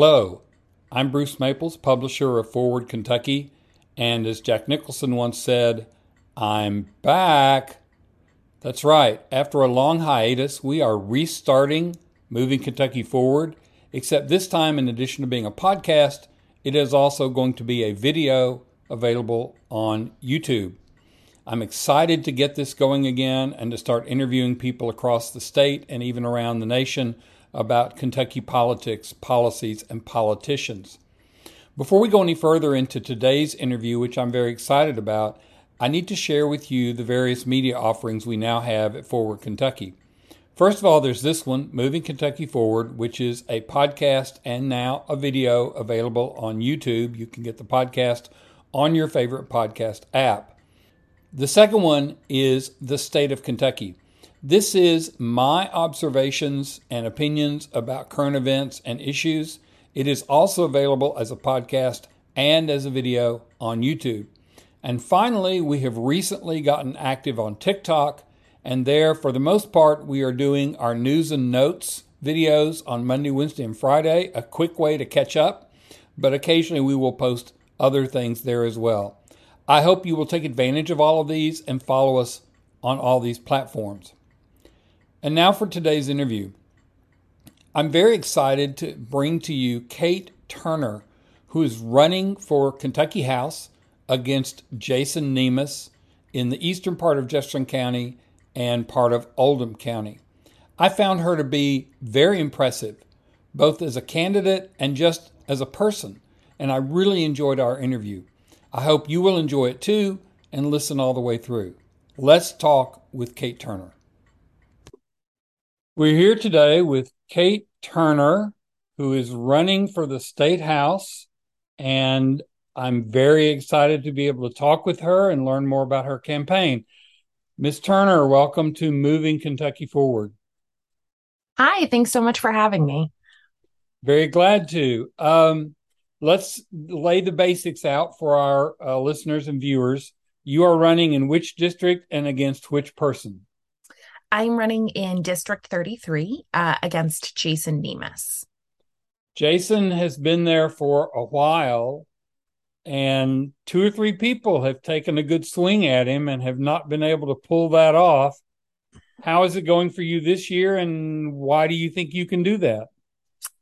Hello, I'm Bruce Maples, publisher of Forward Kentucky, and as Jack Nicholson once said, I'm back. That's right, after a long hiatus, we are restarting Moving Kentucky Forward, except this time, in addition to being a podcast, it is also going to be a video available on YouTube. I'm excited to get this going again and to start interviewing people across the state and even around the nation about Kentucky politics, policies, and politicians. Before we go any further into today's interview, which I'm very excited about, I need to share with you the various media offerings we now have at Forward Kentucky. First of all, there's this one, Moving Kentucky Forward, which is a podcast and now a video available on YouTube. You can get the podcast on your favorite podcast app. The second one is The State of Kentucky. This is my observations and opinions about current events and issues. It is also available as a podcast and as a video on YouTube. And finally, we have recently gotten active on TikTok, and there, for the most part, we are doing our news and notes videos on Monday, Wednesday, and Friday, a quick way to catch up, but occasionally we will post other things there as well. I hope you will take advantage of all of these and follow us on all these platforms. And now for today's interview. I'm very excited to bring to you Kate Turner, who is running for Kentucky House against Jason Nemes in the eastern part of Jefferson County and part of Oldham County. I found her to be very impressive, both as a candidate and just as a person, and I really enjoyed our interview. I hope you will enjoy it too and listen all the way through. Let's talk with Kate Turner. We're here today with Kate Turner, who is running for the state house. And I'm very excited to be able to talk with her and learn more about her campaign. Ms. Turner, welcome to Moving Kentucky Forward. Hi, thanks so much for having me. Very glad to. Um, let's lay the basics out for our uh, listeners and viewers. You are running in which district and against which person? I'm running in District 33 uh, against Jason Nemes. Jason has been there for a while, and two or three people have taken a good swing at him and have not been able to pull that off. How is it going for you this year, and why do you think you can do that?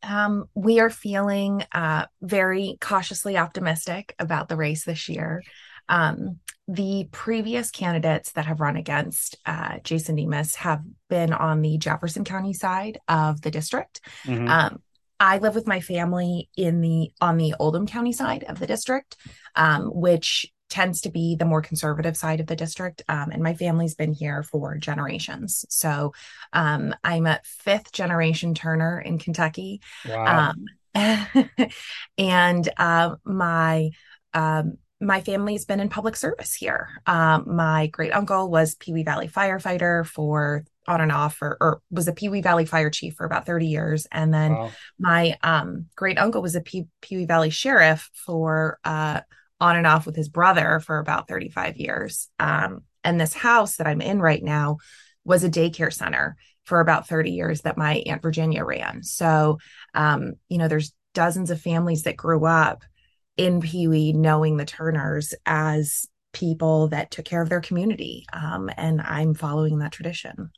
Um, we are feeling uh, very cautiously optimistic about the race this year. Um, the previous candidates that have run against uh, Jason Nemes have been on the Jefferson County side of the district. Mm-hmm. Um, I live with my family in the on the Oldham County side of the district, um, which tends to be the more conservative side of the district. Um, and my family's been here for generations. So um, I'm a fifth generation Turner in Kentucky. Wow. Um, and uh, my um, my family's been in public service here. Um, my great uncle was Pee Wee Valley firefighter for on and off, or, or, was a Pee Wee Valley fire chief for about 30 years. And then wow. my um, great uncle was a Pee Wee Valley sheriff for uh, on and off with his brother for about 35 years. Um, and this house that I'm in right now was a daycare center for about 30 years that my Aunt Virginia ran. So, um, you know, there's dozens of families that grew up in Pee Wee knowing the Turners as people that took care of their community. Um, and I'm following that tradition.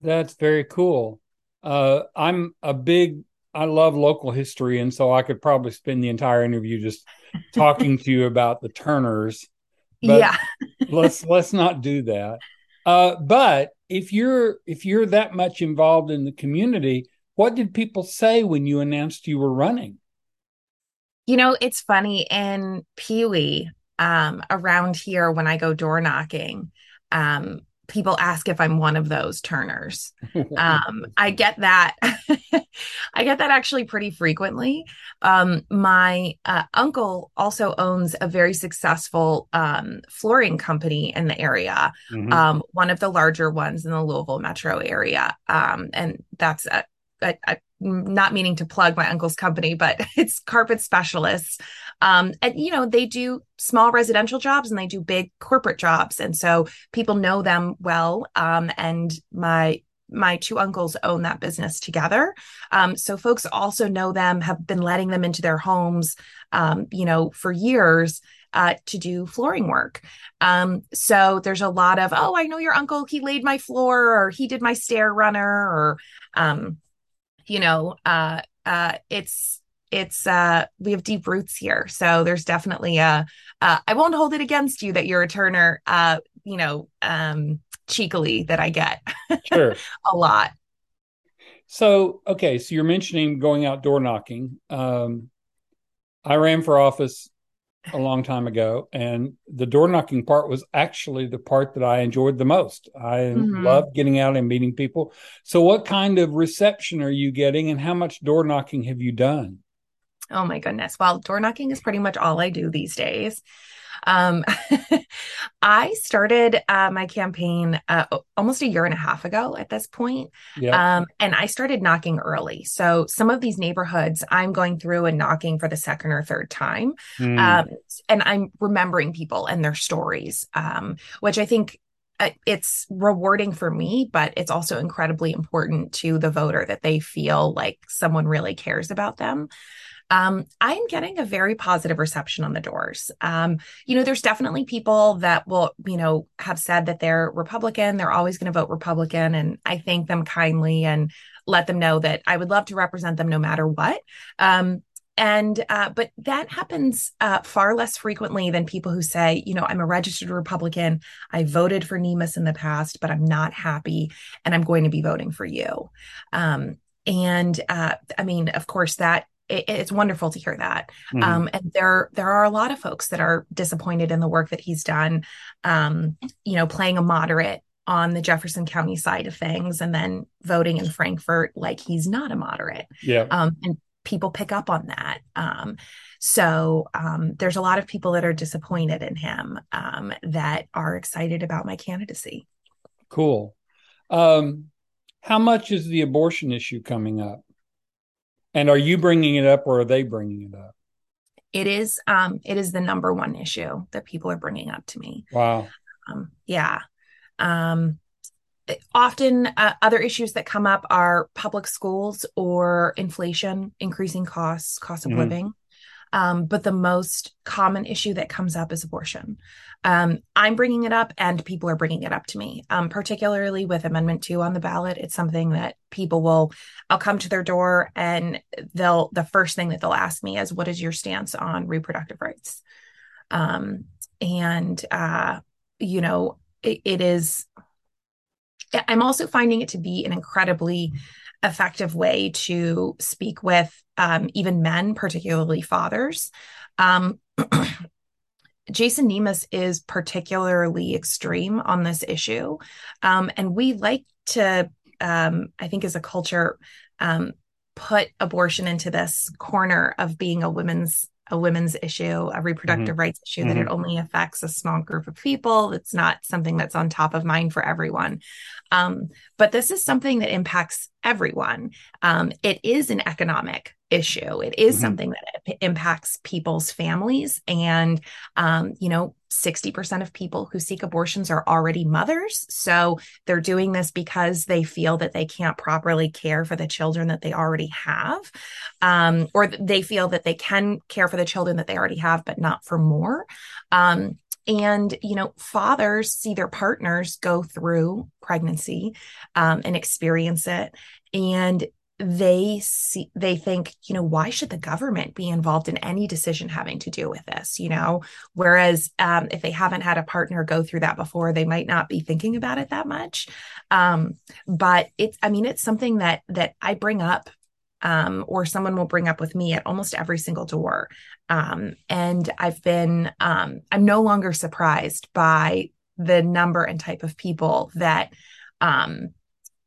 That's very cool. Uh, I'm a big, I love local history. And so I could probably spend the entire interview just talking to you about the Turners. But yeah. let's, let's not do that. Uh, but if you're, if you're that much involved in the community, what did people say when you announced you were running? You know, it's funny in Pee Wee, um, around here when I go door knocking, um, people ask if I'm one of those turners. Um, I get that. I get that actually pretty frequently. Um, my uh, uncle also owns a very successful um, flooring company in the area, mm-hmm. Um, one of the larger ones in the Louisville metro area. Um, and that's a, a, a not meaning to plug my uncle's company, but it's carpet specialists. Um, and you know, they do small residential jobs and they do big corporate jobs. And so people know them well. Um, and my my two uncles own that business together. Um, so folks also know them, have been letting them into their homes, um, you know, for years uh, to do flooring work. Um, so there's a lot of, oh, I know your uncle, he laid my floor or he did my stair runner or, um, you know, uh, uh, it's, it's uh we have deep roots here. So there's definitely a uh, i won't hold it against you that you're a turner uh you know um cheekily that i get sure. a lot. So okay so you're mentioning going out door knocking. Um i ran for office a long time ago and the door knocking part was actually the part that i enjoyed the most. I mm-hmm. love getting out and meeting people. So what kind of reception are you getting and how much door knocking have you done? Oh my goodness. Well door knocking is pretty much all i do these days um, I started uh, my campaign uh, almost a year and a half ago at this point. Um, and I started knocking early. So some of these neighborhoods I'm going through and knocking for the second or third time. Mm. Um, and I'm remembering people and their stories, um, which I think uh, it's rewarding for me, but it's also incredibly important to the voter that they feel like someone really cares about them um, I'm getting a very positive reception on the doors. Um, you know, there's definitely people that will, you know, have said that they're Republican, they're always going to vote Republican. And I thank them kindly and let them know that I would love to represent them no matter what. Um, and uh, but that happens uh, far less frequently than people who say, you know, I'm a registered Republican. I voted for Nemes in the past, but I'm not happy, and I'm going to be voting for you. Um, and uh, I mean, of course, that it, it's wonderful to hear that. Mm-hmm. Um, and there there are a lot of folks that are disappointed in the work that he's done. Um, you know, playing a moderate on the Jefferson County side of things, and then voting in Frankfort like he's not a moderate. Yeah. Um, and people pick up on that. Um, so um, there's a lot of people that are disappointed in him um, that are excited about my candidacy. Cool. Um, how much is the abortion issue coming up? And are you bringing it up or are they bringing it up? It is um it is the number one issue that people are bringing up to me. Wow. Um yeah. Um often uh, other issues that come up are public schools or inflation, increasing costs, cost of mm-hmm. living. Um, but the most common issue that comes up is abortion. Um, I'm bringing it up, and people are bringing it up to me, um, particularly with Amendment 2 on the ballot. It's something that people will, I'll come to their door, and they'll, the first thing that they'll ask me is, What is your stance on reproductive rights? Um, and, uh, you know, it, it is, I'm also finding it to be an incredibly effective way to speak with um, even men, particularly fathers. Um, Jason Nemes is particularly extreme on this issue. Um, and we like to, um, I think, as a culture, um, put abortion into this corner of being a women's a women's issue, a reproductive mm-hmm. rights issue, mm-hmm. that it only affects a small group of people. It's not something that's on top of mind for everyone. Um, but this is something that impacts everyone. Um, it is an economic issue. It is mm-hmm. something that impacts people's families. And, um, you know, 60% of people who seek abortions are already mothers. So they're doing this because they feel that they can't properly care for the children that they already have, um, or they feel that they can care for the children that they already have, but not for more. Um, and you know fathers see their partners go through pregnancy um, and experience it. And they see they think you know why should the government be involved in any decision having to do with this you know? Whereas um, if they haven't had a partner go through that before they might not be thinking about it that much. Um, but it's i mean it's something that that i bring up um, or someone will bring up with me at almost every single door um, and i've been um, i'm no longer surprised by the number and type of people that um,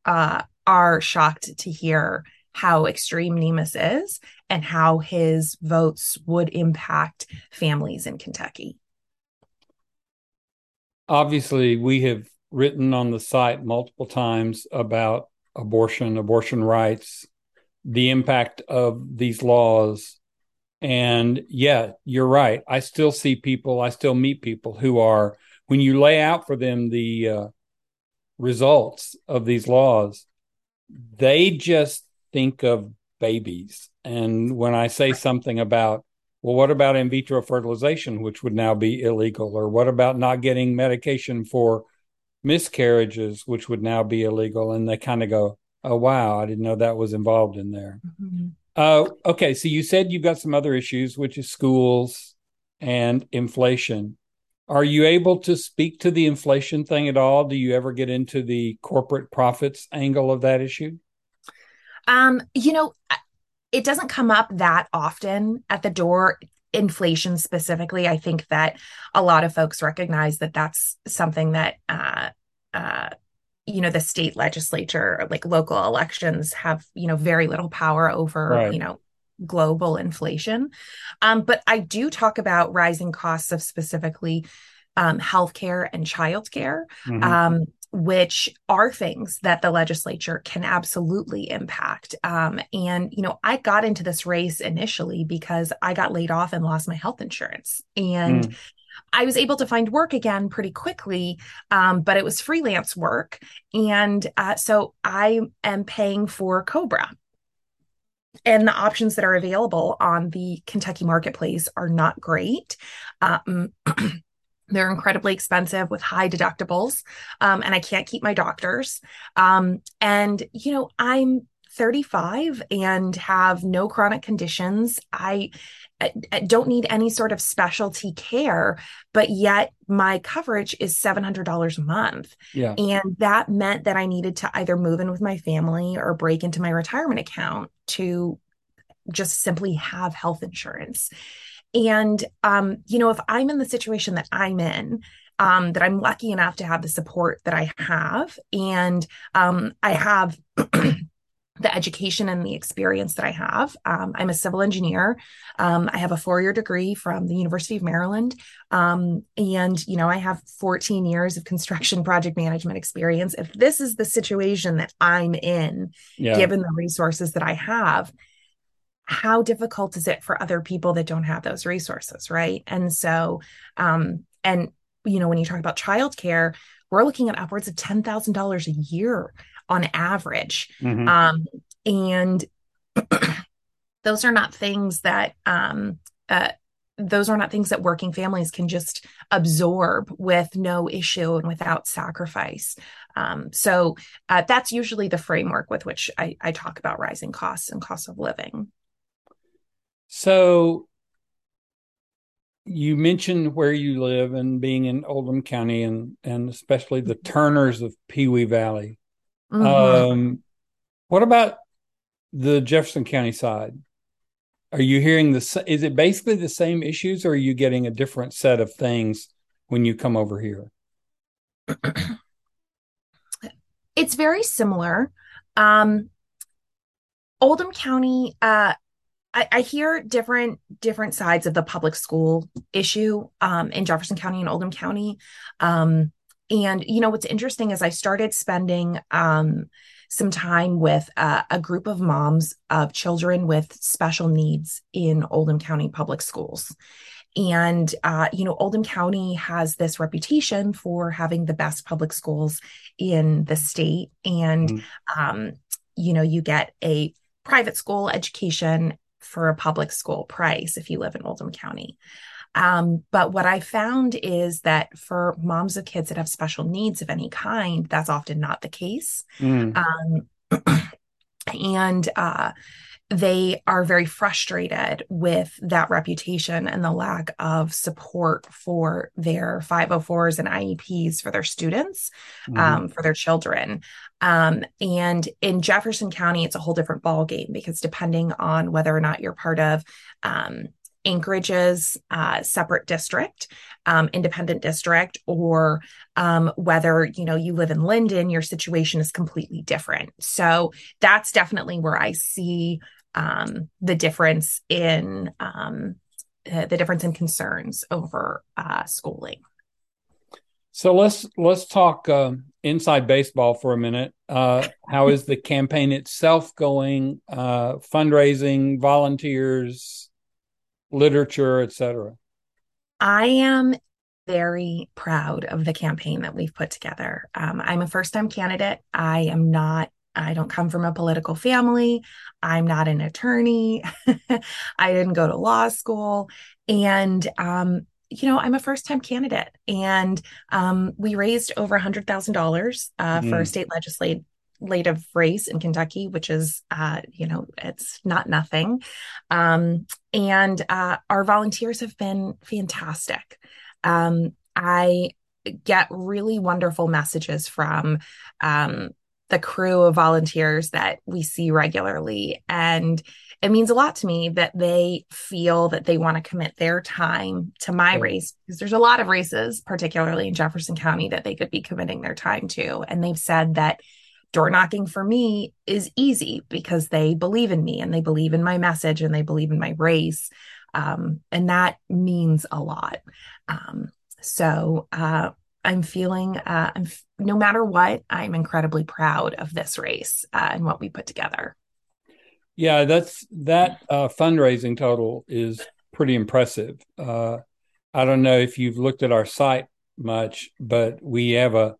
uh, are shocked to hear how extreme Nemes is and how his votes would impact families in Kentucky. Obviously, we have written on the site multiple times about abortion, abortion rights, the impact of these laws. And yeah, you're right. I still see people, I still meet people who are, when you lay out for them the uh, results of these laws, they just think of babies. And when I say something about, well, what about in vitro fertilization, which would now be illegal? Or what about not getting medication for miscarriages, which would now be illegal? And they kind of go, oh, wow, I didn't know that was involved in there. Mm-hmm. Uh, okay, so you said you've got some other issues, which is schools and inflation. Are you able to speak to the inflation thing at all? Do you ever get into the corporate profits angle of that issue? Um, you know, it doesn't come up that often at the door inflation specifically i think that a lot of folks recognize that that's something that uh, uh, you know the state legislature like local elections have you know very little power over right. you know global inflation um, but i do talk about rising costs of specifically um, healthcare and childcare mm-hmm. um, which are things that the legislature can absolutely impact. Um, and, you know, I got into this race initially because I got laid off and lost my health insurance. And mm. I was able to find work again pretty quickly, um, but it was freelance work. And uh, so I am paying for Cobra. And the options that are available on the Kentucky marketplace are not great. Um, They're incredibly expensive with high deductibles, um, and I can't keep my doctors. Um, and, you know, I'm 35 and have no chronic conditions. I, don't need any sort of specialty care, but yet my coverage is $700 a month. Yeah. And that meant that I needed to either move in with my family or break into my retirement account to just simply have health insurance. And, um, you know, if I'm in the situation that I'm in, um, that I'm lucky enough to have the support that I have, and um, I have the education and the experience that I have. Um, I'm a civil engineer. Um, I have a four year degree from the University of Maryland. Um, and, you know, I have 14 years of construction project management experience. If this is the situation that I'm in, yeah. given the resources that I have, how difficult is it for other people that don't have those resources right and so um and you know when you talk about childcare we're looking at upwards of $10,000 a year on average mm-hmm. um and those are not things that um uh, those are not things that working families can just absorb with no issue and without sacrifice. Um, so uh, that's usually the framework with which I, I, talk about rising costs and cost of living. So you mentioned where you live and being in Oldham County and and especially the Turners of Pee Wee Valley. Mm-hmm. Um, what about the Jefferson County side? Are you hearing the? Is it basically the same issues, or are you getting a different set of things when you come over here? it's very similar. Um, Oldham County, uh, I, I, hear different different sides of the public school issue um, in Jefferson County and Oldham County. Um, and you know what's interesting is I started spending um, some time with uh, a group of moms of children with special needs in Oldham County public schools. And, uh, you know, Oldham County has this reputation for having the best public schools in the state. And, mm-hmm. um, you know, you get a private school education for a public school price if you live in Oldham County. Um, but what I found is that for moms of kids that have special needs of any kind, that's often not the case. Mm. Um, and uh, they are very frustrated with that reputation and the lack of support for their 504s and IEPs for their students, mm-hmm. um, for their children. Um, and in Jefferson County, it's a whole different ballgame because depending on whether or not you're part of um, Anchorage's uh, separate district, um, independent district, or um, whether you know you live in Lyndon, your situation is completely different. So that's definitely where I see um, the difference in um, the difference in concerns over uh, schooling. So let's let's talk uh, inside baseball for a minute. Uh, how is the campaign itself going? Uh, fundraising, volunteers, literature, etc. I am very proud of the campaign that we've put together. Um, I'm a first time candidate. I am not I don't come from a political family. I'm not an attorney. I didn't go to law school. And, um, you know, I'm a first time candidate. And um, we raised over $100,000 uh, mm. for state state legislative race in Kentucky, which is, uh, you know, it's not nothing. Um, and uh, our volunteers have been fantastic. Um, I get really wonderful messages from um, the crew of volunteers that we see regularly. And it means a lot to me that they feel that they want to commit their time to my race because there's a lot of races, particularly in Jefferson County, that they could be committing their time to. And they've said that door knocking for me is easy because they believe in me and they believe in my message and they believe in my race. Um, and that means a lot. Um, so uh, I'm feeling, uh, I'm no matter what, I'm incredibly proud of this race uh, and what we put together. Yeah, that's that uh, fundraising total is pretty impressive. Uh, I don't know if you've looked at our site much, but we have a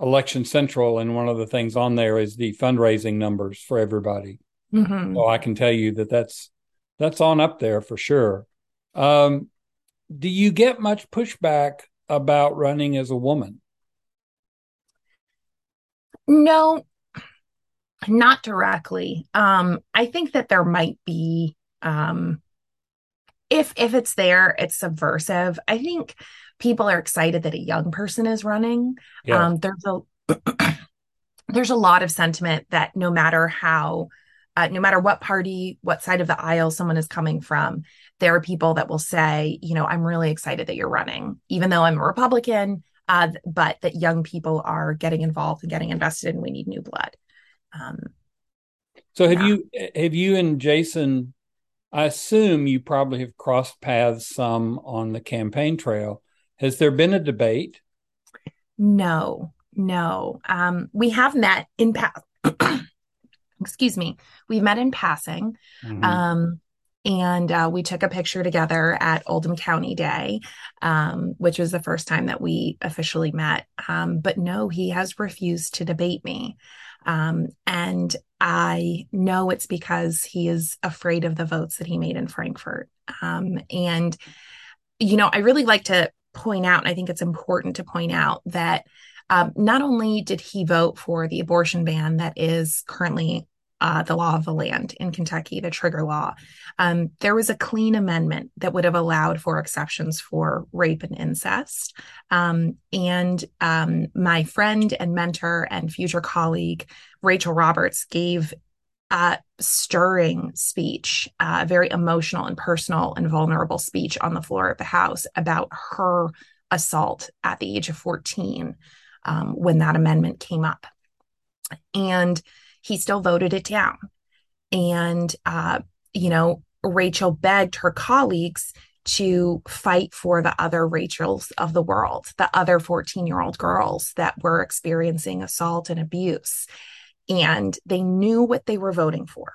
election central, and one of the things on there is the fundraising numbers for everybody. Mm-hmm. So I can tell you that that's that's on up there for sure. Um, do you get much pushback about running as a woman? No, not directly. Um, I think that there might be um if if it's there, it's subversive. I think people are excited that a young person is running. Yeah. Um, there's a there's a lot of sentiment that no matter how uh, no matter what party, what side of the aisle someone is coming from, there are people that will say, you know, I'm really excited that you're running, even though I'm a Republican, uh, but that young people are getting involved and getting invested and we need new blood. Um, so have yeah. you have you and Jason? I assume you probably have crossed paths some on the campaign trail. Has there been a debate? No, no. Um, we have met in past. excuse me. We've met in passing. Mm-hmm. Um, and uh, we took a picture together at Oldham County Day, um, which was the first time that we officially met. Um, but no, he has refused to debate me. Um, and I know it's because he is afraid of the votes that he made in Frankfort, Um, and, you know, I really like to point out, and I think it's important to point out that um, not only did he vote for the abortion ban that is currently uh, the law of the land in Kentucky, the trigger law, um, there was a clean amendment that would have allowed for exceptions for rape and incest. Um, and um, my friend and mentor and future colleague, Rachel Roberts, gave a stirring speech, a very emotional and personal and vulnerable speech on the floor of the House about her assault at the age of 14 um, when that amendment came up. And he still voted it down. And, uh, you know, Rachel begged her colleagues to fight for the other Rachels of the world, the other 14 year old girls that were experiencing assault and abuse. And they knew what they were voting for.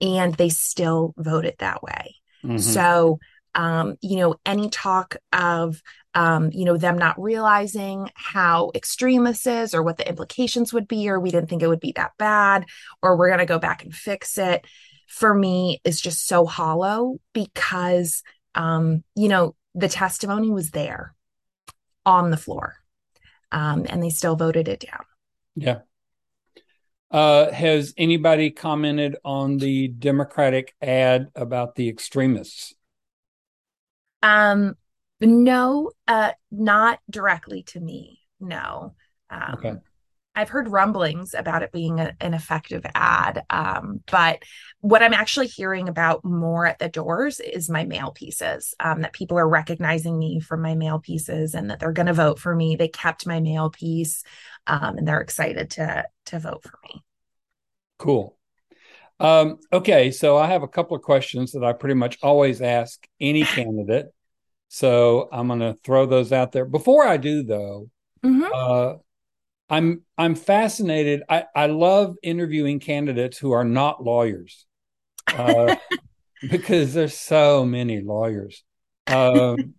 And they still voted that way. Mm-hmm. So, um, you know, any talk of um, you know, them not realizing how extreme this is or what the implications would be, or we didn't think it would be that bad, or we're going to go back and fix it, for me is just so hollow because, um, you know, the testimony was there on the floor um, and they still voted it down. Yeah. Uh, has anybody commented on the Democratic ad about the extremists? Um, no, uh, not directly to me. No. Um, okay. I've heard rumblings about it being a, an effective ad. Um, but what I'm actually hearing about more at the doors is my mail pieces, um, that people are recognizing me from my mail pieces and that they're going to vote for me. They kept my mail piece um, and they're excited to, to vote for me. Cool. Um, okay. So I have a couple of questions that I pretty much always ask any candidate. So I'm going to throw those out there. Before I do, though, mm-hmm. uh, I'm I'm fascinated. I, I love interviewing candidates who are not lawyers, uh, because there's so many lawyers. Um,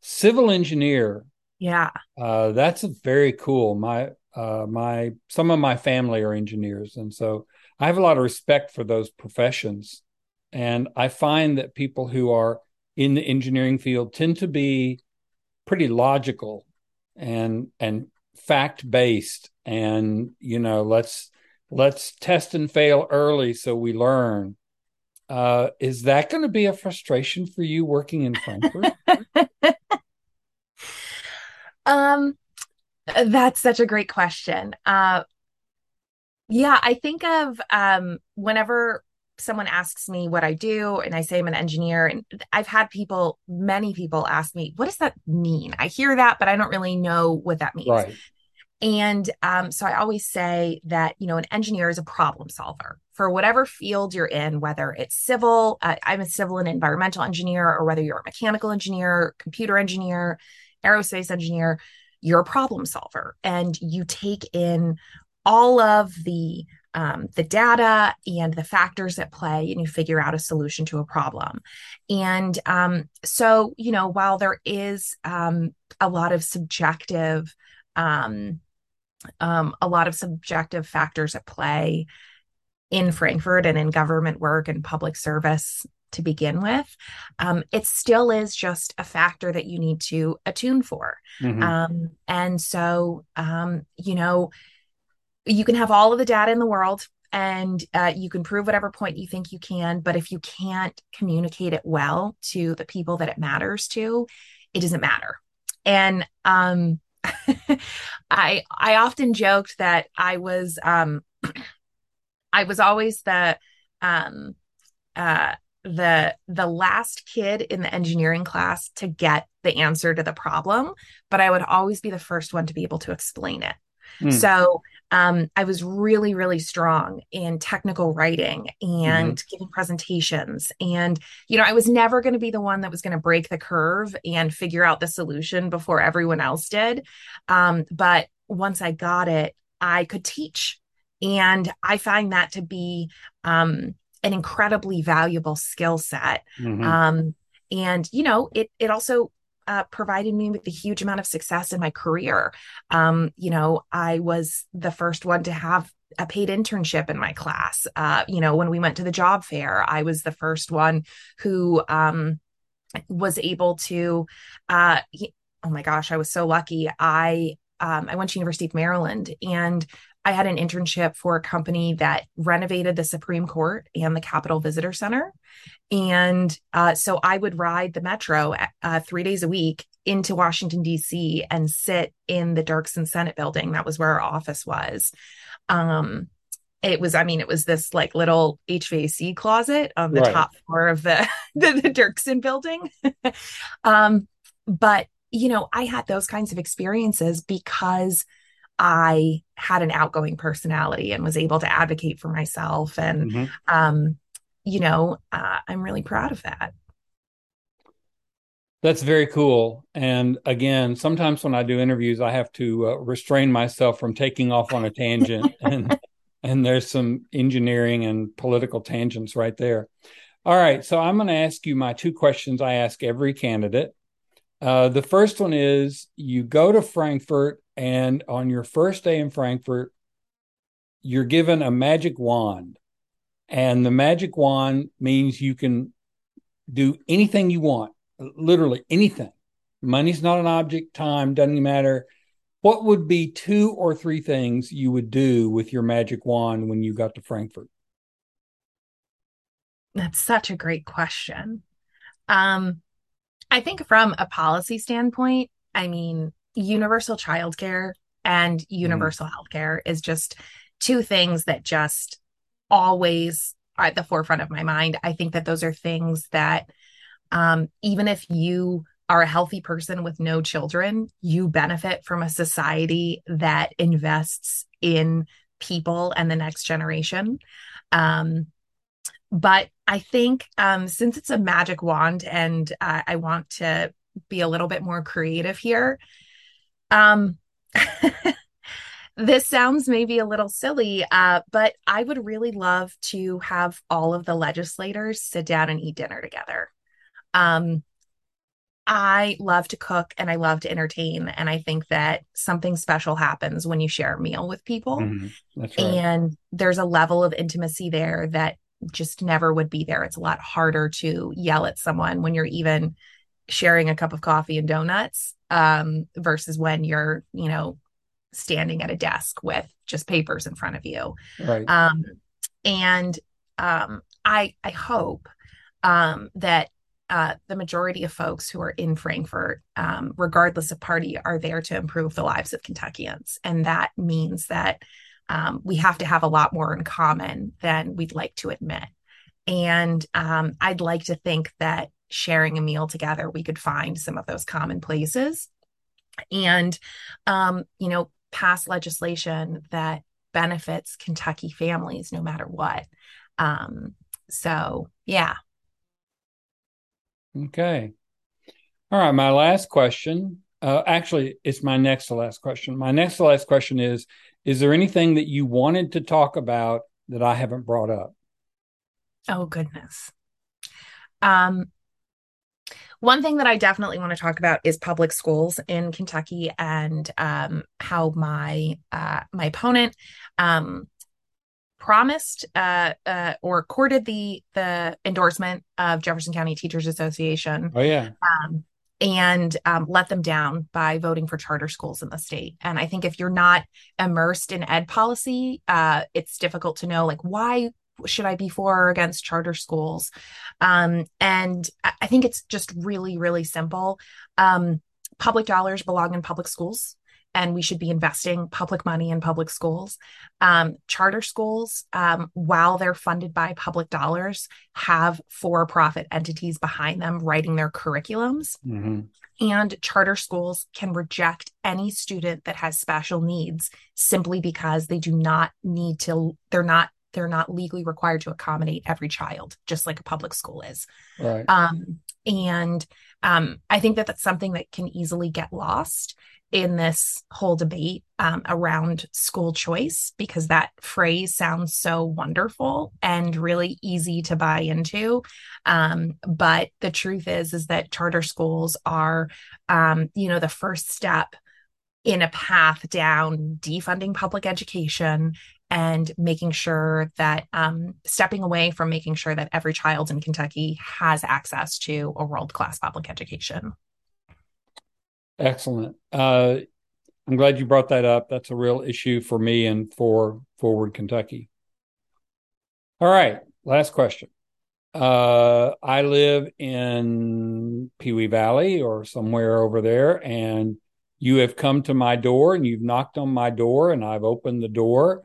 civil engineer, yeah, uh, that's very cool. My Uh, my some of my family are engineers, and so I have a lot of respect for those professions. And I find that people who are in the engineering field tend to be pretty logical and and fact based and you know let's let's test and fail early so we learn. Uh, is that going to be a frustration for you working in frankfort? Um that's such a great question. Uh yeah i think of um whenever someone asks me what I do and I say I'm an engineer and I've had people many people ask me what does that mean? I hear that but I don't really know what that means. Right. And um, so I always say that you know an engineer is a problem solver for whatever field you're in, whether it's civil, uh, I'm a civil and environmental engineer, or whether you're a mechanical engineer, computer engineer, aerospace engineer, you're a problem solver, and you take in all of the um, the data and the factors at play and you figure out a solution to a problem and um, so you know while there is um, a lot of subjective um, um, a lot of subjective factors at play in frankfort and in government work and public service to begin with um, it still is just a factor that you need to attune for mm-hmm. and so you know you can have all of the data in the world and uh, you can prove whatever point you think you can but if you can't communicate it well to the people that it matters to it doesn't matter and um, i i often joked that i was um, i was always the um, uh, the the last kid in the engineering class to get the answer to the problem but i would always be the first one to be able to explain it mm. so um, I was really, really strong in technical writing and mm-hmm. giving presentations. And, you know, I was never going to be the one that was going to break the curve and figure out the solution before everyone else did. Um, but once I got it, I could teach. And I find that to be um, an incredibly valuable skill set. Mm-hmm. Um, and you know, it it also uh, provided me with a huge amount of success in my career. Um, you know, I was the first one to have a paid internship in my class. Uh, you know, when we went to the job fair, I was the first one who um, was able to. Uh, oh my gosh, I was so lucky. I um, I went to University of Maryland and I had an internship for a company that renovated the Supreme Court and the Capitol Visitor Center. And uh, so I would ride the metro uh, three days a week into Washington, D.C., and sit in the Dirksen Senate building. That was where our office was. Um, it was, I mean, it was this like little HVAC closet on the right. top floor of the, the, the Dirksen building. um, but, you know, I had those kinds of experiences because I had an outgoing personality and was able to advocate for myself. And, mm-hmm. um, you know, uh, I'm really proud of that. That's very cool. And again, sometimes when I do interviews, I have to uh, restrain myself from taking off on a tangent. and and there's some engineering and political tangents right there. All right, so I'm going to ask you my two questions I ask every candidate. Uh, the first one is you go to Frankfort and on your first day in Frankfort, you're given a magic wand. And the magic wand means you can do anything you want, literally anything. Money's not an object, time doesn't matter. What would be two or three things you would do with your magic wand when you got to Frankfort? That's such a great question. Um, I think from a policy standpoint, I mean, universal childcare and mm-hmm. universal mm. healthcare is just two things that just always are at the forefront of my mind. I think that those are things that um, even if you are a healthy person with no children, you benefit from a society that invests in people and the next generation. Um, but I think um, since it's a magic wand and uh, I want to be a little bit more creative here, um, this sounds maybe a little silly, uh, but I would really love to have all of the legislators sit down and eat dinner together. Um, I love to cook and I love to entertain. And I think that something special happens when you share a meal with people. Mhm. That's right. And there's a level of intimacy there that just never would be there. It's a lot harder to yell at someone when you're even sharing a cup of coffee and donuts um, versus when you're, you know, standing at a desk with just papers in front of you. right. Um, and um, I I hope um, that uh, the majority of folks who are in Frankfurt, um, regardless of party, are there to improve the lives of Kentuckians, and that means that um, we have to have a lot more in common than we'd like to admit. And um, I'd like to think that sharing a meal together, we could find some of those common places, and um, you know, pass legislation that benefits Kentucky families no matter what. Um, so yeah. Okay. All right. My last question. Uh, actually, it's my next to last question. My next to last question is Is there anything that you wanted to talk about that I haven't brought up? Oh goodness. Um, one thing that I definitely want to talk about is public schools in Kentucky and um, how my uh, my opponent um, promised uh, uh, or courted the the endorsement of Jefferson County Teachers Association. Oh, yeah. Um, and um, let them down by voting for charter schools in the state. And I think if you're not immersed in ed policy, uh, it's difficult to know like why should I be for or against charter schools? Um, and I think it's just really, really simple. Um, public dollars belong in public schools and we should be investing public money in public schools. Um, charter schools, um, while they're funded by public dollars, have for profit entities behind them writing their curriculums. hmm And charter schools can reject any student that has special needs simply because they do not need to, they're not. They're not legally required to accommodate every child, just like a public school is. Right. Um, and um, I think that that's something that can easily get lost in this whole debate um, around school choice because that phrase sounds so wonderful and really easy to buy into. Um, but the truth is, is that charter schools are, um, you know, the first step in a path down defunding public education and making sure that um, stepping away from making sure that every child in Kentucky has access to a world class public education. Excellent. Uh, I'm glad you brought that up. That's a real issue for me and for Forward Kentucky. All right. Last question. Uh, I live in Pee Wee Valley or somewhere over there, and you have come to my door and you've knocked on my door, and I've opened the door.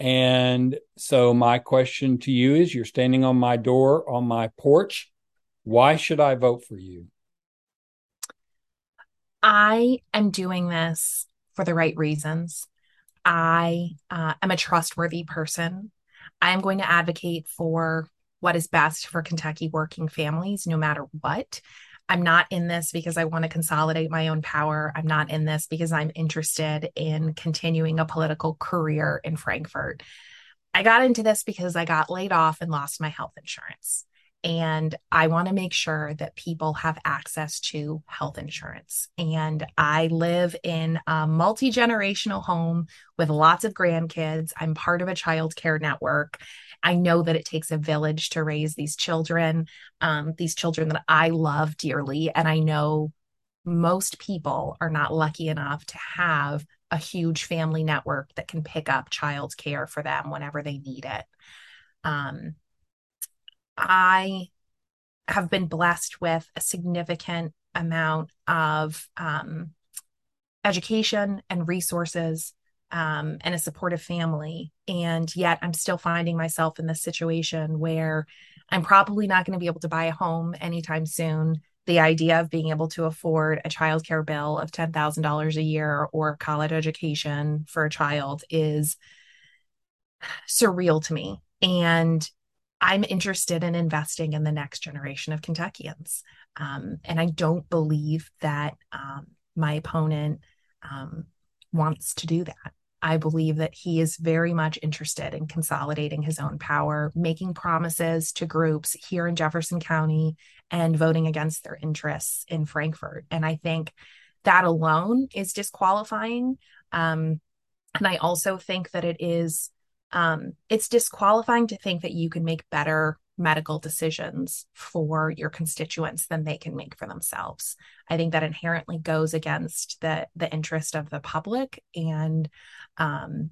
And so, my question to you is you're standing on my door, on my porch. Why should I vote for you? I am doing this for the right reasons. I uh, am a trustworthy person. I am going to advocate for what is best for Kentucky working families, no matter what. I'm not in this because I want to consolidate my own power. I'm not in this because I'm interested in continuing a political career in Frankfort. I got into this because I got laid off and lost my health insurance. And I want to make sure that people have access to health insurance. And I live in a multi generational home with lots of grandkids. I'm part of a child care network. I know that it takes a village to raise these children, um, these children that I love dearly. And I know most people are not lucky enough to have a huge family network that can pick up child care for them whenever they need it. Um, I have been blessed with a significant amount of um, education and resources um, and a supportive family. And yet I'm still finding myself in this situation where I'm probably not going to be able to buy a home anytime soon. The idea of being able to afford a childcare bill of $10,000 a year or college education for a child is surreal to me. And I'm interested in investing in the next generation of Kentuckians. Um, and I don't believe that um, my opponent um, wants to do that. I believe that he is very much interested in consolidating his own power, making promises to groups here in Jefferson County and voting against their interests in Frankfort. And I think that alone is disqualifying. Um, and I also think that it is um, it's disqualifying to think that you can make better medical decisions for your constituents than they can make for themselves. I think that inherently goes against the the interest of the public, and um,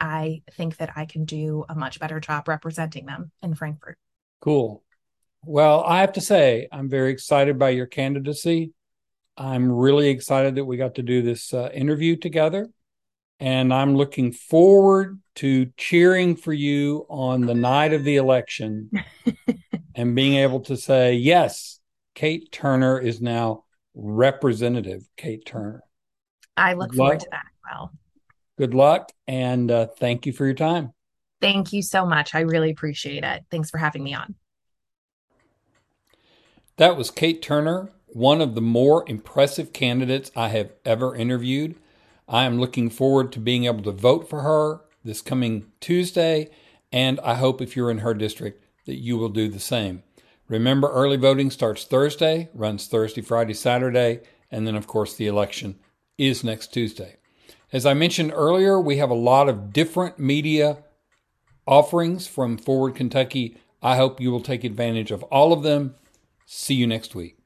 I think that I can do a much better job representing them in Frankfort. Cool. Well, I have to say, I'm very excited by your candidacy. I'm really excited that we got to do this uh, interview together. And I'm looking forward to cheering for you on the night of the election and being able to say, yes, Kate Turner is now Representative Kate Turner. I look forward to that. as Well, good luck and uh, thank you for your time. Thank you so much. I really appreciate it. Thanks for having me on. That was Kate Turner, one of the more impressive candidates I have ever interviewed. I am looking forward to being able to vote for her this coming Tuesday, and I hope if you're in her district that you will do the same. Remember, early voting starts Thursday, runs Thursday, Friday, Saturday, and then, of course, the election is next Tuesday. As I mentioned earlier, we have a lot of different media offerings from Forward Kentucky. I hope you will take advantage of all of them. See you next week.